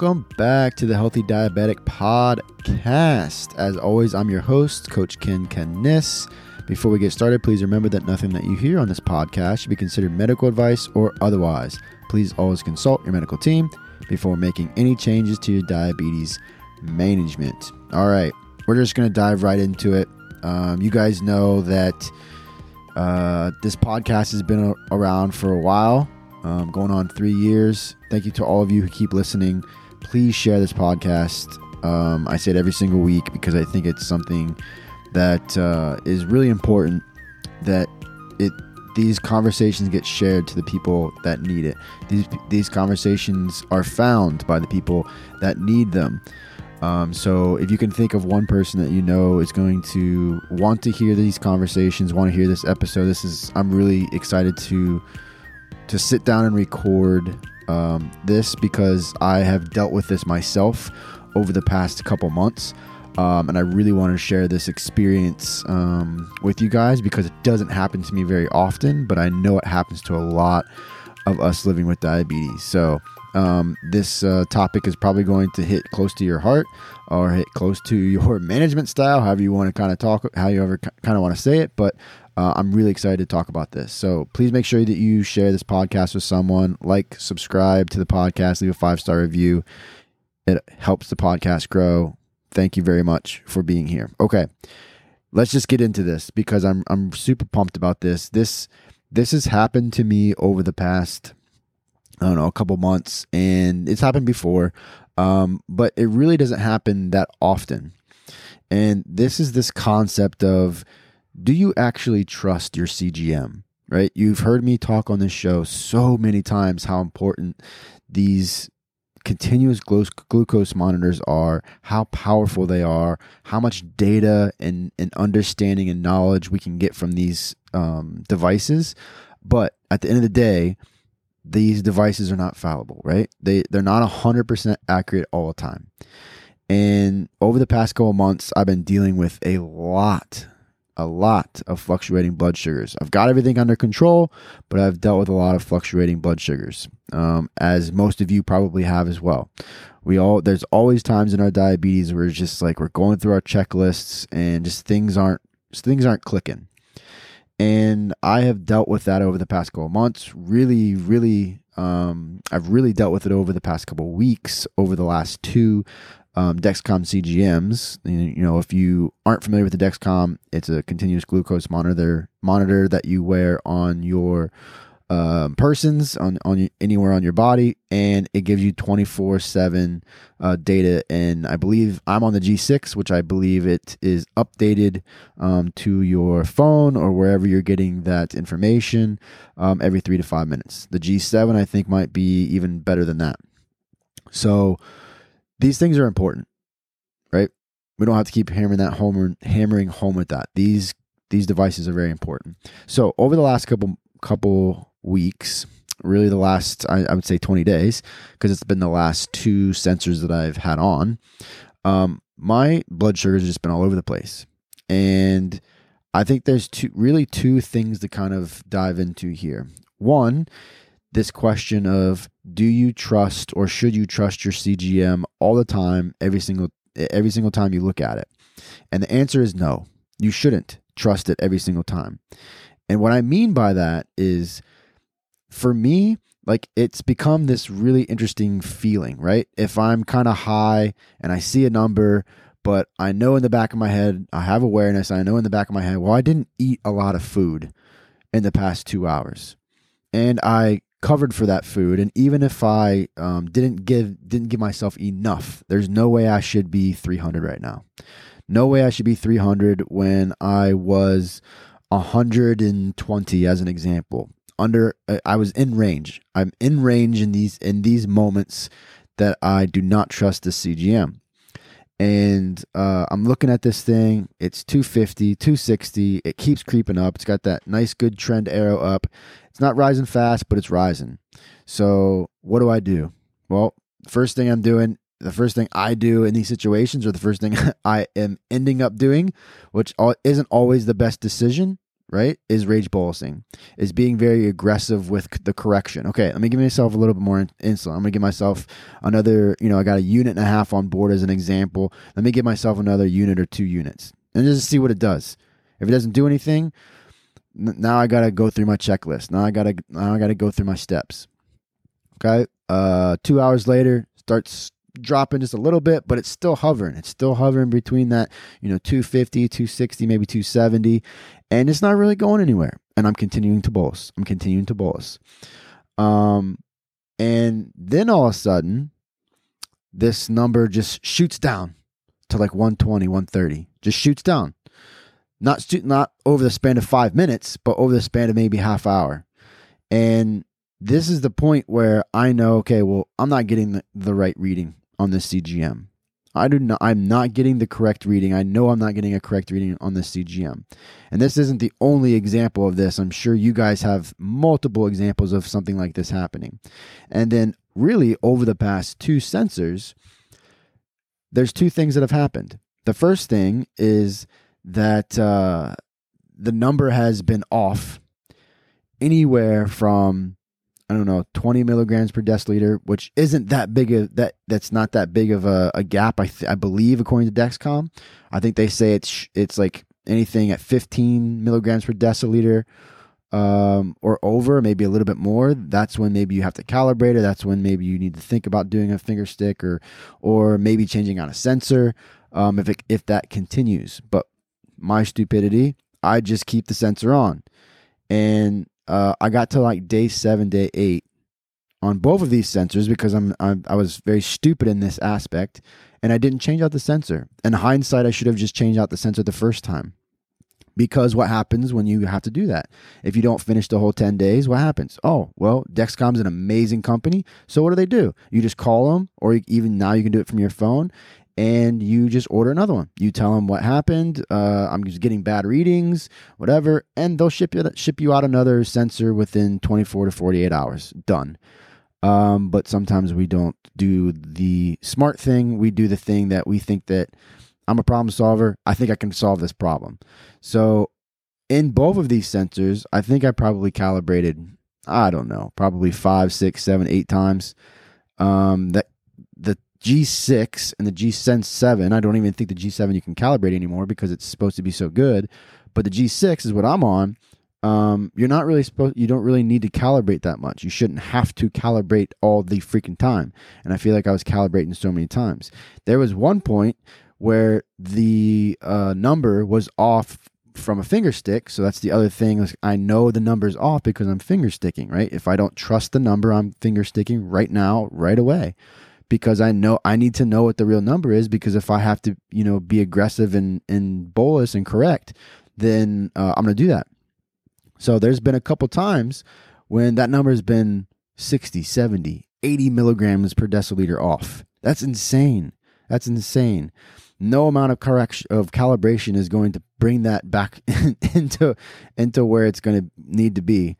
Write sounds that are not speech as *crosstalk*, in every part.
Welcome back to the Healthy Diabetic Podcast. As always, I'm your host, Coach Ken Keniss. Before we get started, please remember that nothing that you hear on this podcast should be considered medical advice or otherwise. Please always consult your medical team before making any changes to your diabetes management. All right, we're just going to dive right into it. Um, you guys know that uh, this podcast has been around for a while, um, going on three years. Thank you to all of you who keep listening. Please share this podcast. Um, I say it every single week because I think it's something that uh, is really important that it these conversations get shared to the people that need it. These these conversations are found by the people that need them. Um, so if you can think of one person that you know is going to want to hear these conversations, want to hear this episode, this is I'm really excited to to sit down and record um, this because I have dealt with this myself over the past couple months. Um, and I really want to share this experience um, with you guys because it doesn't happen to me very often, but I know it happens to a lot of us living with diabetes. So, um, this uh, topic is probably going to hit close to your heart or hit close to *laughs* your management style, however you want to kind of talk, how you ever kind of want to say it. But uh, I'm really excited to talk about this. So please make sure that you share this podcast with someone, like, subscribe to the podcast, leave a five star review. It helps the podcast grow. Thank you very much for being here. Okay, let's just get into this because I'm I'm super pumped about this. This this has happened to me over the past I don't know a couple months, and it's happened before, um, but it really doesn't happen that often. And this is this concept of do you actually trust your CGM? Right? You've heard me talk on this show so many times how important these continuous glucose monitors are, how powerful they are, how much data and, and understanding and knowledge we can get from these um, devices. But at the end of the day, these devices are not fallible, right? They they're not 100% accurate all the time. And over the past couple months, I've been dealing with a lot a lot of fluctuating blood sugars. I've got everything under control, but I've dealt with a lot of fluctuating blood sugars, um, as most of you probably have as well. We all there's always times in our diabetes where it's just like we're going through our checklists and just things aren't things aren't clicking. And I have dealt with that over the past couple months. Really, really, um, I've really dealt with it over the past couple weeks. Over the last two, um, Dexcom CGMs. You know, if you aren't familiar with the Dexcom, it's a continuous glucose monitor monitor that you wear on your um, persons on on anywhere on your body, and it gives you twenty four seven uh, data. And I believe I'm on the G6, which I believe it is updated um, to your phone or wherever you're getting that information um, every three to five minutes. The G7 I think might be even better than that. So these things are important, right? We don't have to keep hammering that home, hammering home with that. These these devices are very important. So over the last couple couple weeks, really the last I, I would say 20 days, because it's been the last two sensors that I've had on, um, my blood sugar has just been all over the place. And I think there's two really two things to kind of dive into here. One this question of do you trust or should you trust your CGM all the time, every single every single time you look at it? And the answer is no. You shouldn't trust it every single time. And what I mean by that is for me, like it's become this really interesting feeling, right? If I'm kind of high and I see a number, but I know in the back of my head, I have awareness, I know in the back of my head, well, I didn't eat a lot of food in the past two hours. And I covered for that food and even if i um, didn't give didn't give myself enough there's no way i should be 300 right now no way i should be 300 when i was 120 as an example under uh, i was in range i'm in range in these in these moments that i do not trust the cgm and uh, I'm looking at this thing. It's 250, 260. It keeps creeping up. It's got that nice, good trend arrow up. It's not rising fast, but it's rising. So, what do I do? Well, first thing I'm doing, the first thing I do in these situations, or the first thing *laughs* I am ending up doing, which isn't always the best decision, right, is rage bolusing, is being very aggressive with the correction. Okay, let me give myself a little bit more insulin. I'm gonna give myself another, you know, I got a unit and a half on board as an example. Let me give myself another unit or two units and just see what it does. If it doesn't do anything, now I gotta go through my checklist. Now I gotta now I gotta go through my steps. Okay. Uh, two hours later, starts dropping just a little bit, but it's still hovering. It's still hovering between that, you know, 250, 260, maybe 270, and it's not really going anywhere. And I'm continuing to bolus. I'm continuing to bolus. Um, and then all of a sudden, this number just shoots down to like 120, 130. Just shoots down. Not not over the span of five minutes, but over the span of maybe half hour. And this is the point where I know, okay, well, I'm not getting the, the right reading on the CGM. I do not, I'm not getting the correct reading. I know I'm not getting a correct reading on the CGM. And this isn't the only example of this. I'm sure you guys have multiple examples of something like this happening. And then, really, over the past two sensors, there's two things that have happened. The first thing is that uh, the number has been off anywhere from I don't know, 20 milligrams per deciliter, which isn't that big of that. That's not that big of a, a gap. I th- I believe according to Dexcom, I think they say it's it's like anything at 15 milligrams per deciliter um, or over, maybe a little bit more. That's when maybe you have to calibrate it. That's when maybe you need to think about doing a finger stick or or maybe changing on a sensor um, if it, if that continues. But my stupidity, I just keep the sensor on, and uh, I got to like day seven, day eight on both of these sensors because I'm, I'm I was very stupid in this aspect, and I didn't change out the sensor. In hindsight, I should have just changed out the sensor the first time. Because what happens when you have to do that? If you don't finish the whole 10 days, what happens? Oh, well, Dexcom's an amazing company. So what do they do? You just call them, or even now you can do it from your phone, and you just order another one. You tell them what happened. Uh, I'm just getting bad readings, whatever, and they'll ship you ship you out another sensor within 24 to 48 hours. Done. Um, but sometimes we don't do the smart thing. We do the thing that we think that I'm a problem solver. I think I can solve this problem. So in both of these sensors, I think I probably calibrated. I don't know, probably five, six, seven, eight times. Um, that G6 and the G Sense 7. I don't even think the G7 you can calibrate anymore because it's supposed to be so good. But the G6 is what I'm on. Um, you're not really supposed. You don't really need to calibrate that much. You shouldn't have to calibrate all the freaking time. And I feel like I was calibrating so many times. There was one point where the uh, number was off from a finger stick. So that's the other thing. I know the number's off because I'm finger sticking, right? If I don't trust the number, I'm finger sticking right now, right away because I know I need to know what the real number is because if I have to, you know, be aggressive and, and bolus and correct, then uh, I'm going to do that. So there's been a couple times when that number has been 60, 70, 80 milligrams per deciliter off. That's insane. That's insane. No amount of correction of calibration is going to bring that back *laughs* into into where it's going to need to be.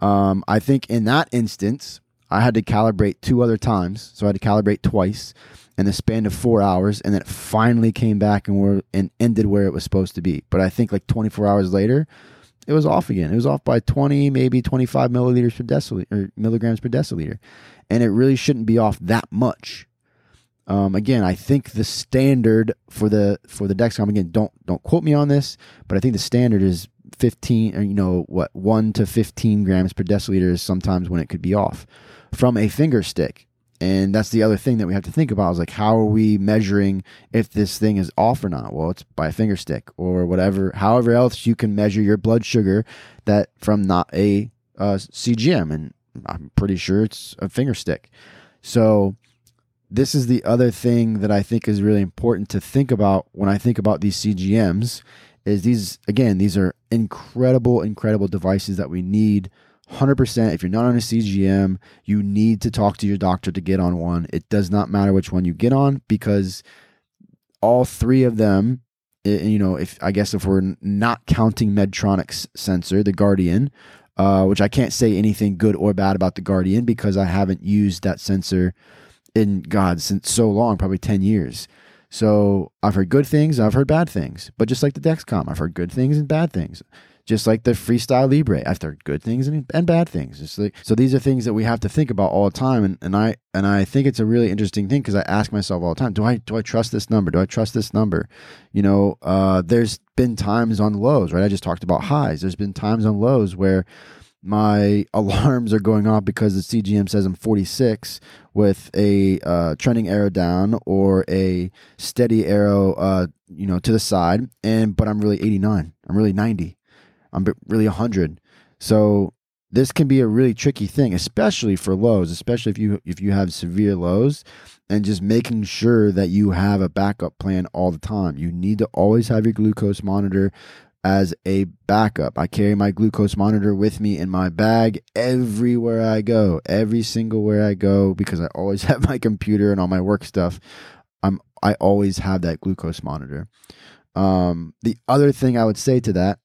Um, I think in that instance, I had to calibrate two other times, so I had to calibrate twice in the span of four hours, and then it finally came back and were and ended where it was supposed to be. But I think like 24 hours later, it was off again. It was off by 20, maybe 25 milliliters per deciliter or milligrams per deciliter, and it really shouldn't be off that much. Um, again, I think the standard for the for the Dexcom again don't don't quote me on this, but I think the standard is 15 or you know what 1 to 15 grams per deciliter is sometimes when it could be off from a finger stick. And that's the other thing that we have to think about is like, how are we measuring if this thing is off or not? Well, it's by a finger stick or whatever, however else you can measure your blood sugar that from not a uh, CGM. And I'm pretty sure it's a finger stick. So, this is the other thing that I think is really important to think about when I think about these CGMs is these again these are incredible incredible devices that we need 100% if you're not on a CGM, you need to talk to your doctor to get on one. It does not matter which one you get on because all three of them, you know, if I guess if we're not counting Medtronic's sensor, the Guardian, uh, which I can't say anything good or bad about the Guardian because I haven't used that sensor in God since so long, probably 10 years. So I've heard good things, I've heard bad things. But just like the Dexcom, I've heard good things and bad things. just like the freestyle libre i've heard good things and, and bad things. It's like, so these are things that we have to think about all the time. And, and i and i think it's a really interesting thing because i ask myself all the time do i do i trust this number? Do i trust this number? You know uh, there's been times on lows right? I just talked about highs. There's been times on lows where my *laughs* alarms are going off because the CGM says I'm 46 with a uh, trending arrow down or a steady arrow, uh, you know, to the side, and but I'm really 89. I'm really 90. I'm really 100. So this can be a really tricky thing, especially for lows, especially if you if you have severe lows, and just making sure that you have a backup plan all the time. You need to always have your glucose monitor as a backup. I carry my glucose monitor with me in my bag everywhere I go, every single where I go because I always *laughs* have my computer and all my work stuff. I'm I always have that glucose monitor. Um, the other thing I would say to that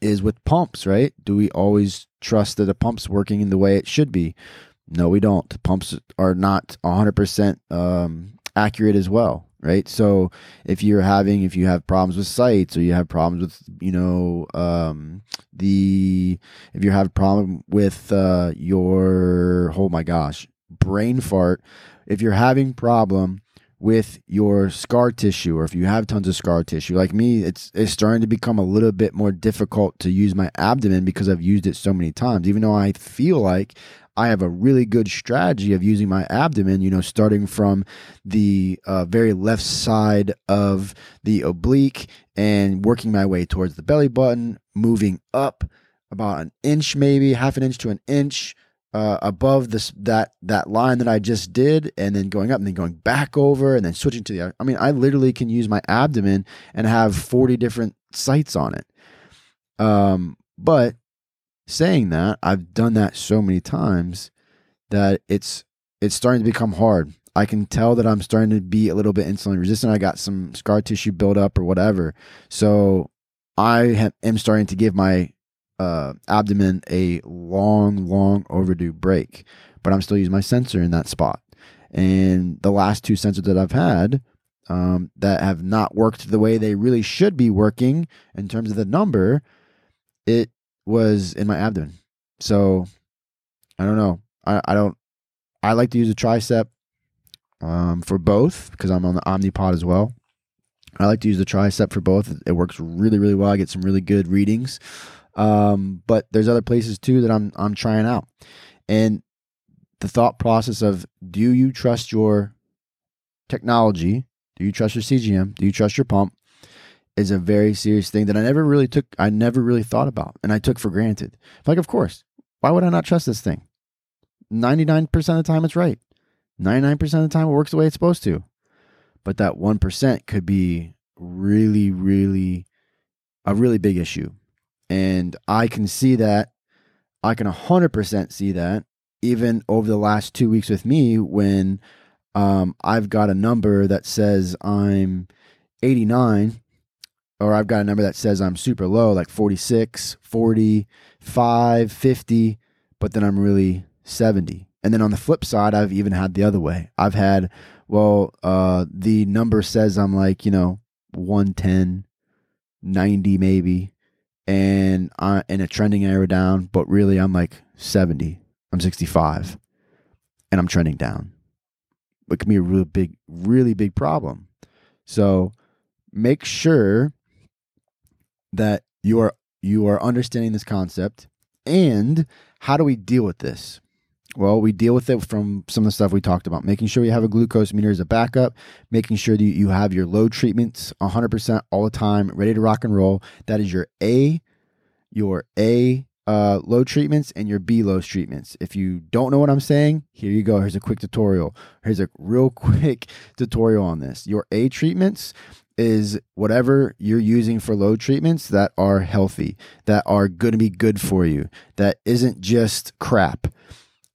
is with pumps, right? Do we always trust that the pump's working in the way it should be? No, we don't. Pumps are not 100% um, accurate as well right? So if you're having if you have problems with sites or you have problems with you know um, the if you have problem with uh, your oh my gosh brain fart if you're having problem with your scar tissue or if you have tons of scar tissue like me it's it's starting to become a little bit more difficult to use my abdomen because I've used it so many times even though I feel like I have a really good strategy of using my abdomen, you know, starting from the uh, very left side of the oblique and working my way towards the belly button, moving up about an inch, maybe half an inch to an inch. Uh, above this that that line that I just did, and then going up, and then going back over, and then switching to the. I mean, I literally can use my abdomen and have forty different sites on it. Um, but saying that, I've done that so many times that it's it's starting to become hard. I can tell that I'm starting to be a little bit insulin resistant. I got some scar tissue buildup or whatever. So I am starting to give my uh, abdomen a long, long overdue break, but I'm still using my sensor in that spot. And the last two sensors that I've had um, that have not worked the way they really should be working in terms of the number, it was in my abdomen. So I don't know. I, I don't. I like to use a tricep um, for both because I'm on the Omnipod as well. I like to use the tricep for both. It works really, really well. I get some really good readings. Um, but there's other places too that I'm I'm trying out. And the thought process of do you trust your technology? Do you trust your CGM? Do you trust your pump? Is a very serious thing that I never really took, I never really thought about and I took for granted. Like, of course, why would I not trust this thing? 99% of the time it's right. 99% of the time it works the way it's supposed to. But that 1% could be really, really a really big issue. And I can see that. I can 100% see that even over the last two weeks with me when um, I've got a number that says I'm 89 or I've got a number that says I'm super low, like 46, 45, 50, but then I'm really 70. And then on the flip side, I've even had the other way. I've had, well, uh, the number says I'm like, you know, 110, 90 maybe, and I in a trending arrow down, but really I'm like 70. I'm 65 and I'm trending down. It can be a really big, really big problem. So make sure that you are you are understanding this concept and how do we deal with this well we deal with it from some of the stuff we talked about making sure you have a glucose meter as a backup making sure that you have your low treatments 100% all the time ready to rock and roll that is your a your a uh, low treatments and your B low treatments. If you don't know what I'm saying, here you go. Here's a quick tutorial. Here's a real *laughs* quick tutorial on this. Your A treatments is whatever you're using for low treatments that are healthy, that are going to be good for you, that isn't just crap.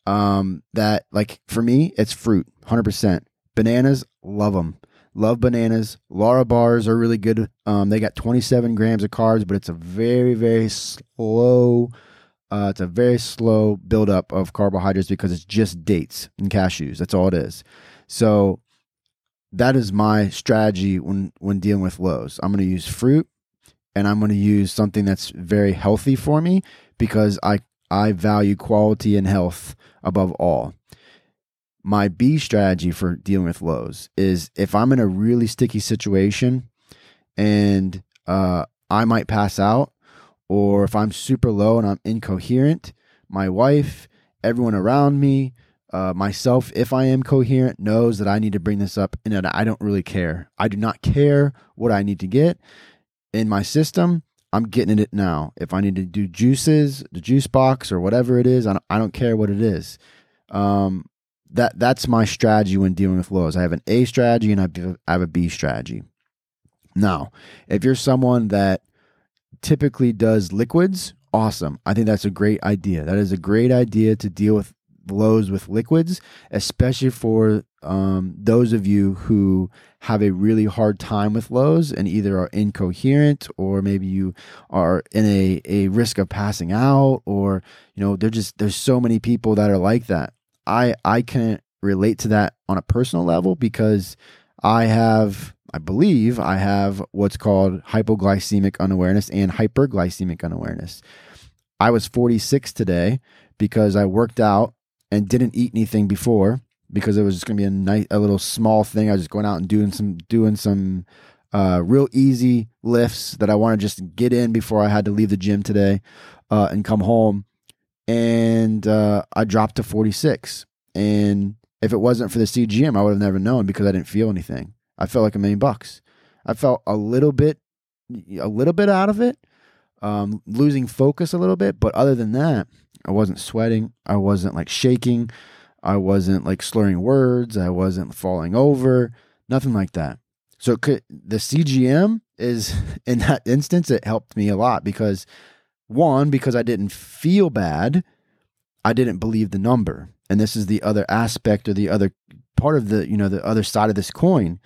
Um, that like for me, it's fruit, hundred percent. Bananas, love them. Love bananas. Lara bars are really good. Um, they got 27 grams of carbs, but it's a very, very slow. Uh, it's a very slow buildup of carbohydrates because it's just dates and cashews. That's all it is. So that is my strategy when when dealing with lows. I'm going to use fruit and I'm going to use something that's very healthy for me because I I value quality and health above all. My B strategy for dealing with lows is if I'm in a really sticky situation and uh, I might pass out, or if I'm super low and I'm incoherent, my wife, everyone around me, uh, myself, if I am coherent, knows that I need to bring this up and that I don't really care. I do not care what I need to get in my system. I'm getting it now. If I need to do juices, the juice box or whatever it is, I don't, I don't care what it is. Um, that that's my strategy when dealing with lows. I have an A strategy and I have a B strategy. Now, if you're someone that typically does liquids, awesome. I think that's a great idea. That is a great idea to deal with lows with liquids, especially for um, those of you who have a really hard time with lows and either are incoherent or maybe you are in a, a risk of passing out or you know they're just there's so many people that are like that. I i can relate to that on a personal level because i have i believe i have what's called hypoglycemic unawareness and hyperglycemic unawareness. I was 46 today because i worked out and didn't eat anything before because it was just gonna be a nice, a little small thing. I was just going out and doing some doing some uh, real easy lifts that I want to just get in before I had to leave the gym today uh, and come home. And uh, I dropped to 46. And if it wasn't for the CGM, I would have never known because I didn't feel anything. I felt like a million bucks. I felt a little bit, a little bit out of it, um, losing focus a little bit. But other than that, I wasn't sweating. I wasn't like shaking. I wasn't like slurring words. I wasn't falling over. Nothing like that. So could, the CGM is *laughs* in that instance, it helped me a lot because one, because I didn't feel bad, I didn't believe the number. And this is the other aspect or the other part of the, you know, the other side of this coin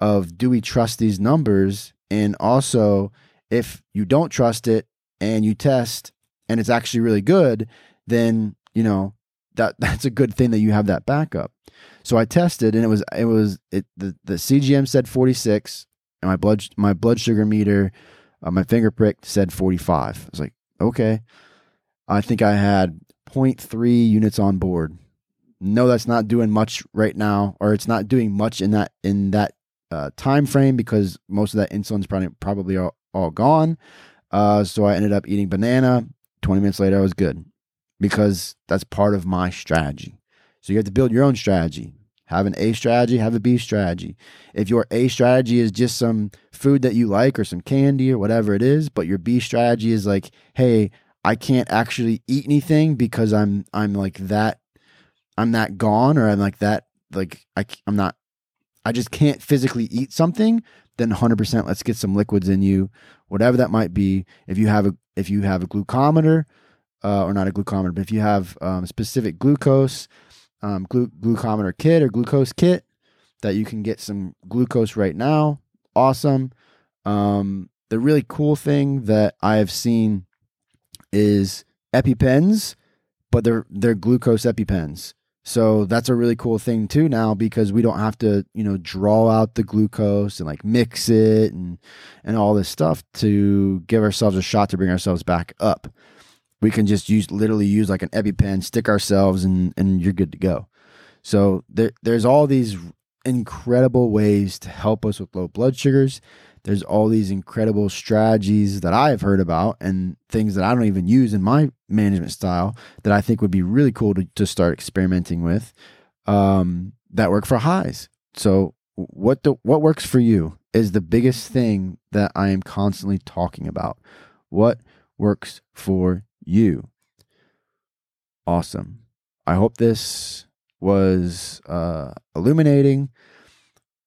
of do we trust these numbers? And also, if you don't trust it and you test and it's actually really good, then, you know, that *laughs* that's a good thing that you have that backup. So I tested and it was it was it the, the CGM said 46 and my blood my blood sugar meter uh, my finger prick said 45. I was like, okay. I think I had 0.3 units on board. No, that's not doing much right now, or it's not doing much in that in that uh, time frame because most of that insulin's probably probably all, all gone. Uh, so I ended up eating banana. 20 minutes later, I was good because that's part of my strategy. So you have to build your own strategy. Have an A strategy, have a B strategy. If your A strategy is just some food that you like or some candy or whatever it is, but your B strategy is like, hey, I can't actually eat anything because I'm I'm like that I'm that gone or I'm like that like I I'm not I just can't physically eat something, then 100% let's get some liquids in you, whatever that might be. If you have a if you have a glucometer, uh, or not a glucometer, but if you have um, specific glucose, um, glu- glucometer kit or glucose kit that you can get some glucose right now, awesome. Um, the really cool thing that I have seen is EpiPens, but they're they're glucose EpiPens. So that's a really cool thing too now because we don't have to, you know, draw out the glucose and like mix it and and all this stuff to give ourselves a shot to bring ourselves back up we can just use literally use like an EpiPen, stick ourselves, and and you're good to go. So there, there's all these incredible ways to help us with low blood sugars. There's all these incredible strategies that I've heard about and things that I don't even use in my management style that I think would be really cool to, to start experimenting with um, that work for highs. So what the, what works for you is the biggest thing that I am constantly talking about. What works for you. Awesome. I hope this was uh, illuminating.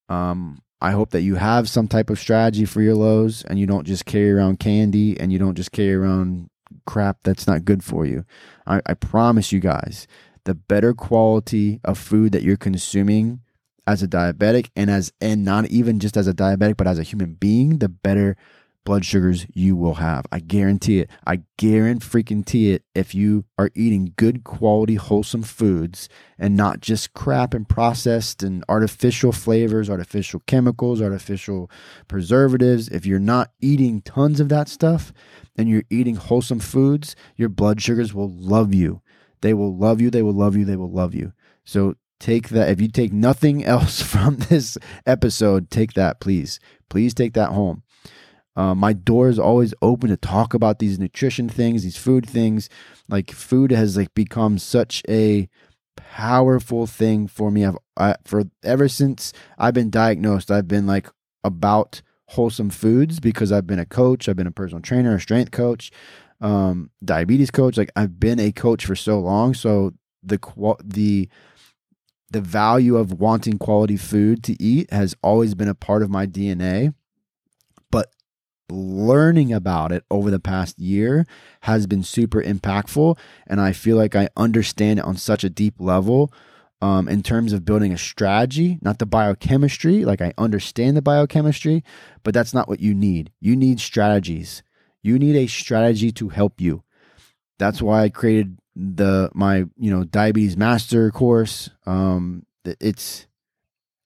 Um, I hope that you have some type of strategy for your lows and you don't just carry around candy and you don't just carry around crap that's not good for you. I, I promise you guys, the better quality of food that you're consuming as a diabetic and as and not even just as a diabetic but as a human being, the better blood sugars you will have. I guarantee it. I guarantee it if you are eating good quality, wholesome foods and not just crap and processed and artificial flavors, artificial chemicals, artificial preservatives. If you're not eating tons of that stuff and you're eating wholesome foods, your blood sugars will love you. They will love you. They will love you. They will love you. So take that. If you take nothing *laughs* else from this episode, take that, please. Please take that home. Uh, my door is always open to talk about these nutrition things, these food things. Like food has like become such a powerful thing for me. I've I, for ever since I've been diagnosed, I've been like about wholesome foods because I've been a coach, I've been a personal trainer, a strength coach, um, diabetes coach. Like I've been a coach for so long, so the the the value of wanting quality food to eat has always been a part of my DNA learning about it over the past year has been super impactful. And I feel like I understand it on such a deep level um, in terms of building a strategy, not the biochemistry. Like I understand the biochemistry, but that's not what you need. You need strategies. You need a strategy to help you. That's why I created the my you know diabetes master course. Um, it's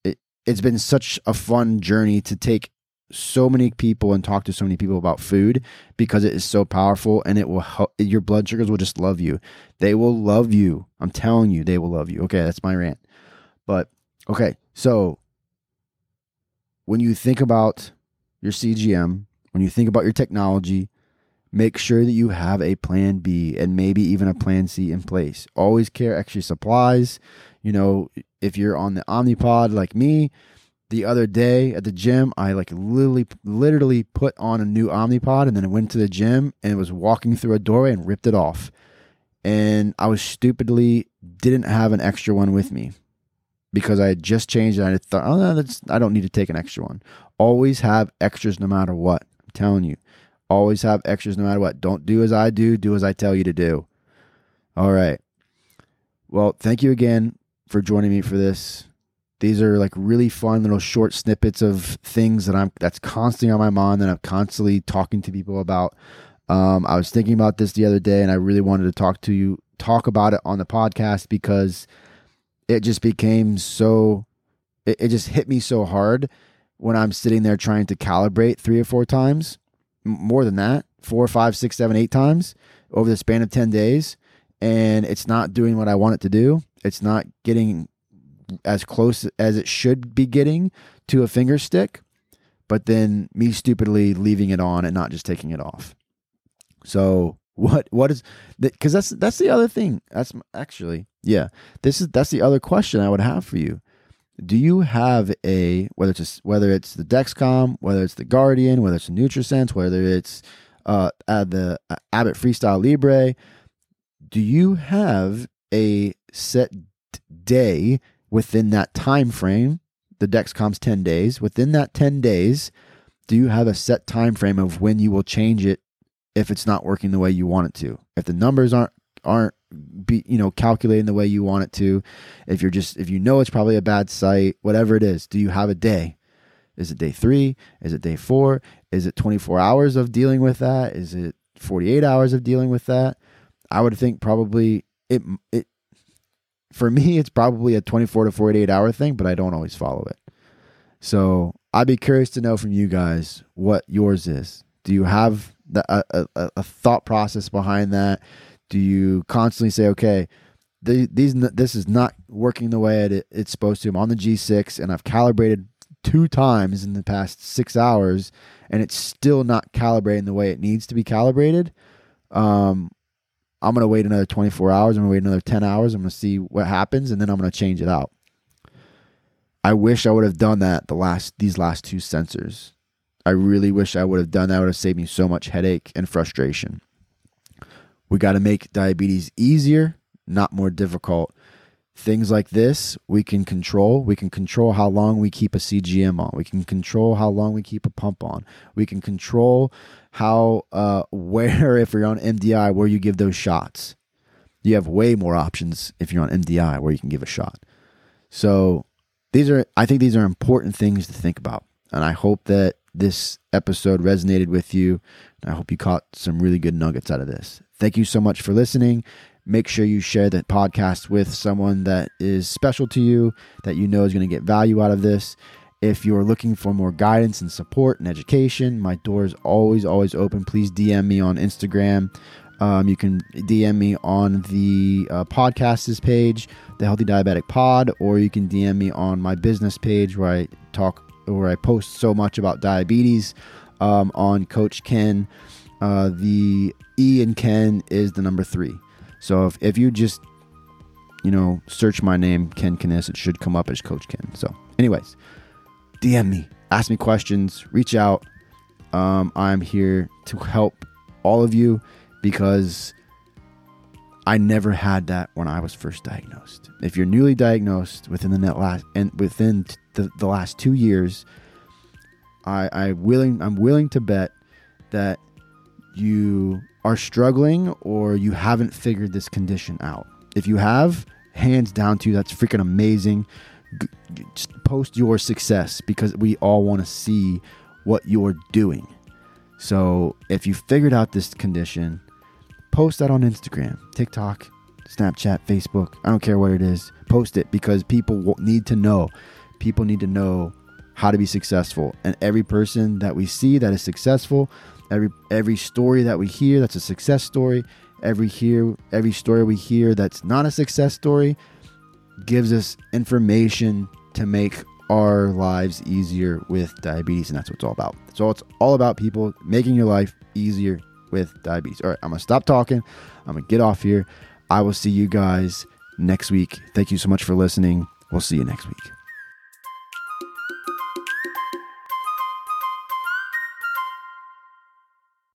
it, it's been such a fun journey to take so many people and talk to so many people about food because it is so powerful and it will help your blood sugars will just love you. They will love you. I'm telling you, they will love you. Okay, that's my rant. But okay, so when you think about your CGM, when you think about your technology, make sure that you have a plan B and maybe even a plan C in place. Always carry extra supplies. You know, if you're on the Omnipod like me, the other day at the gym, I like literally literally put on a new Omnipod and then I went to the gym and was walking through a doorway and ripped it off. And I was stupidly didn't have an extra one with me because I had just changed and I thought, oh, no, that's, I don't need to take an extra one. Always have extras no matter what. I'm telling you. Always have extras no matter what. Don't do as I do, do as I tell you to do. All right. Well, thank you again for joining me for this. These are like really fun little short snippets of things that I'm that's constantly on my mind that I'm constantly talking to people about. Um, I was thinking about this the other day, and I really wanted to talk to you, talk about it on the podcast because it just became so. It, it just hit me so hard when I'm sitting there trying to calibrate three or four times, more than that, four, five, six, seven, eight times over the span of ten days, and it's not doing what I want it to do. It's not getting as close as it should be getting to a finger stick, but then me stupidly leaving it on and not just taking it off. So *laughs* what what is because that's that's the other thing. That's actually yeah. This is that's the other question I would have for you. Do you have a whether it's a, whether it's the Dexcom, whether it's the Guardian, whether it's NutriSense, whether it's uh, uh the uh, Abbott Freestyle Libre? Do you have a set day within that time frame, the Dexcom's 10 days, within that 10 days, do you have a set time frame of when you will change it if it's not working the way you want it to? If the numbers aren't aren't be you know calculating the way you want it to, if you're just if you know it's probably a bad site, whatever it is, do you have a day? Is it day 3? Is it day 4? Is it 24 hours of dealing with that? Is it 48 hours of dealing with that? I would think probably it it for me, it's probably a 24 to 48 hour thing, but I don't always follow it. So I'd be curious to know from you guys what yours is. Do you have the, a, a, a thought process behind that? Do you constantly say, okay, the, these this is not working the way it, it's supposed to. I'm on the G6 and I've calibrated two times in the past six hours, and it's still not calibrating the way it needs to be calibrated. Um, I'm going to wait another 24 hours. I'm going to wait another 10 hours. I'm going to see what happens, and then I'm going to change it out. I wish I would have done that the last these last two sensors. I really wish I would have done that. It would have saved me so much headache and frustration. We got to make diabetes easier, not more difficult things like this we can control. We can control how long we keep a CGM on. We can control how long we keep a pump on. We can control how, uh, *laughs* where, if you're on MDI, where you give those shots. You have way more options if you're on MDI where you can give a shot. So these are, I think these are important things to think about. And I hope that this episode resonated with you. I hope you caught some really good nuggets out of this. Thank you so much for listening. Make sure you share the podcast with someone that is special to you, that you know is going to get value out of this. If you're looking for more guidance and support and education, my door is always, always open. Please DM me on Instagram. Um, you can DM me on the uh, podcast's page, the Healthy Diabetic Pod, or you can DM me on my business page where I talk, where I post so much about diabetes um, on Coach Ken. Uh, the E in Ken is the number three. So if, if you just, you know, search my name, Ken Canis, it should come up as Coach Ken. So, anyways, DM me, ask me questions, reach out. Um, I'm here to help all of you because I never had that when I was first diagnosed. If you're newly diagnosed within the net last and within the, the last two years, I, I willing I'm willing to bet that you are struggling or you haven't figured this condition out. If you have, hands down to you, that's freaking amazing. Just post your success because we all want to see what you're doing. So if you figured out this condition, post that on Instagram, TikTok, Snapchat, Facebook. I don't care what it is. Post it because people need to know. People need to know how to be successful. And every person that we see that is successful, every every story that we hear that's a success story, every hear every story we hear that's not a success story gives us information to make our lives easier with diabetes and that's what it's all about. So it's all about people making your life easier with diabetes. All right, I'm going to stop talking. I'm going to get off here. I will see you guys next week. Thank you so much for listening. We'll see you next week.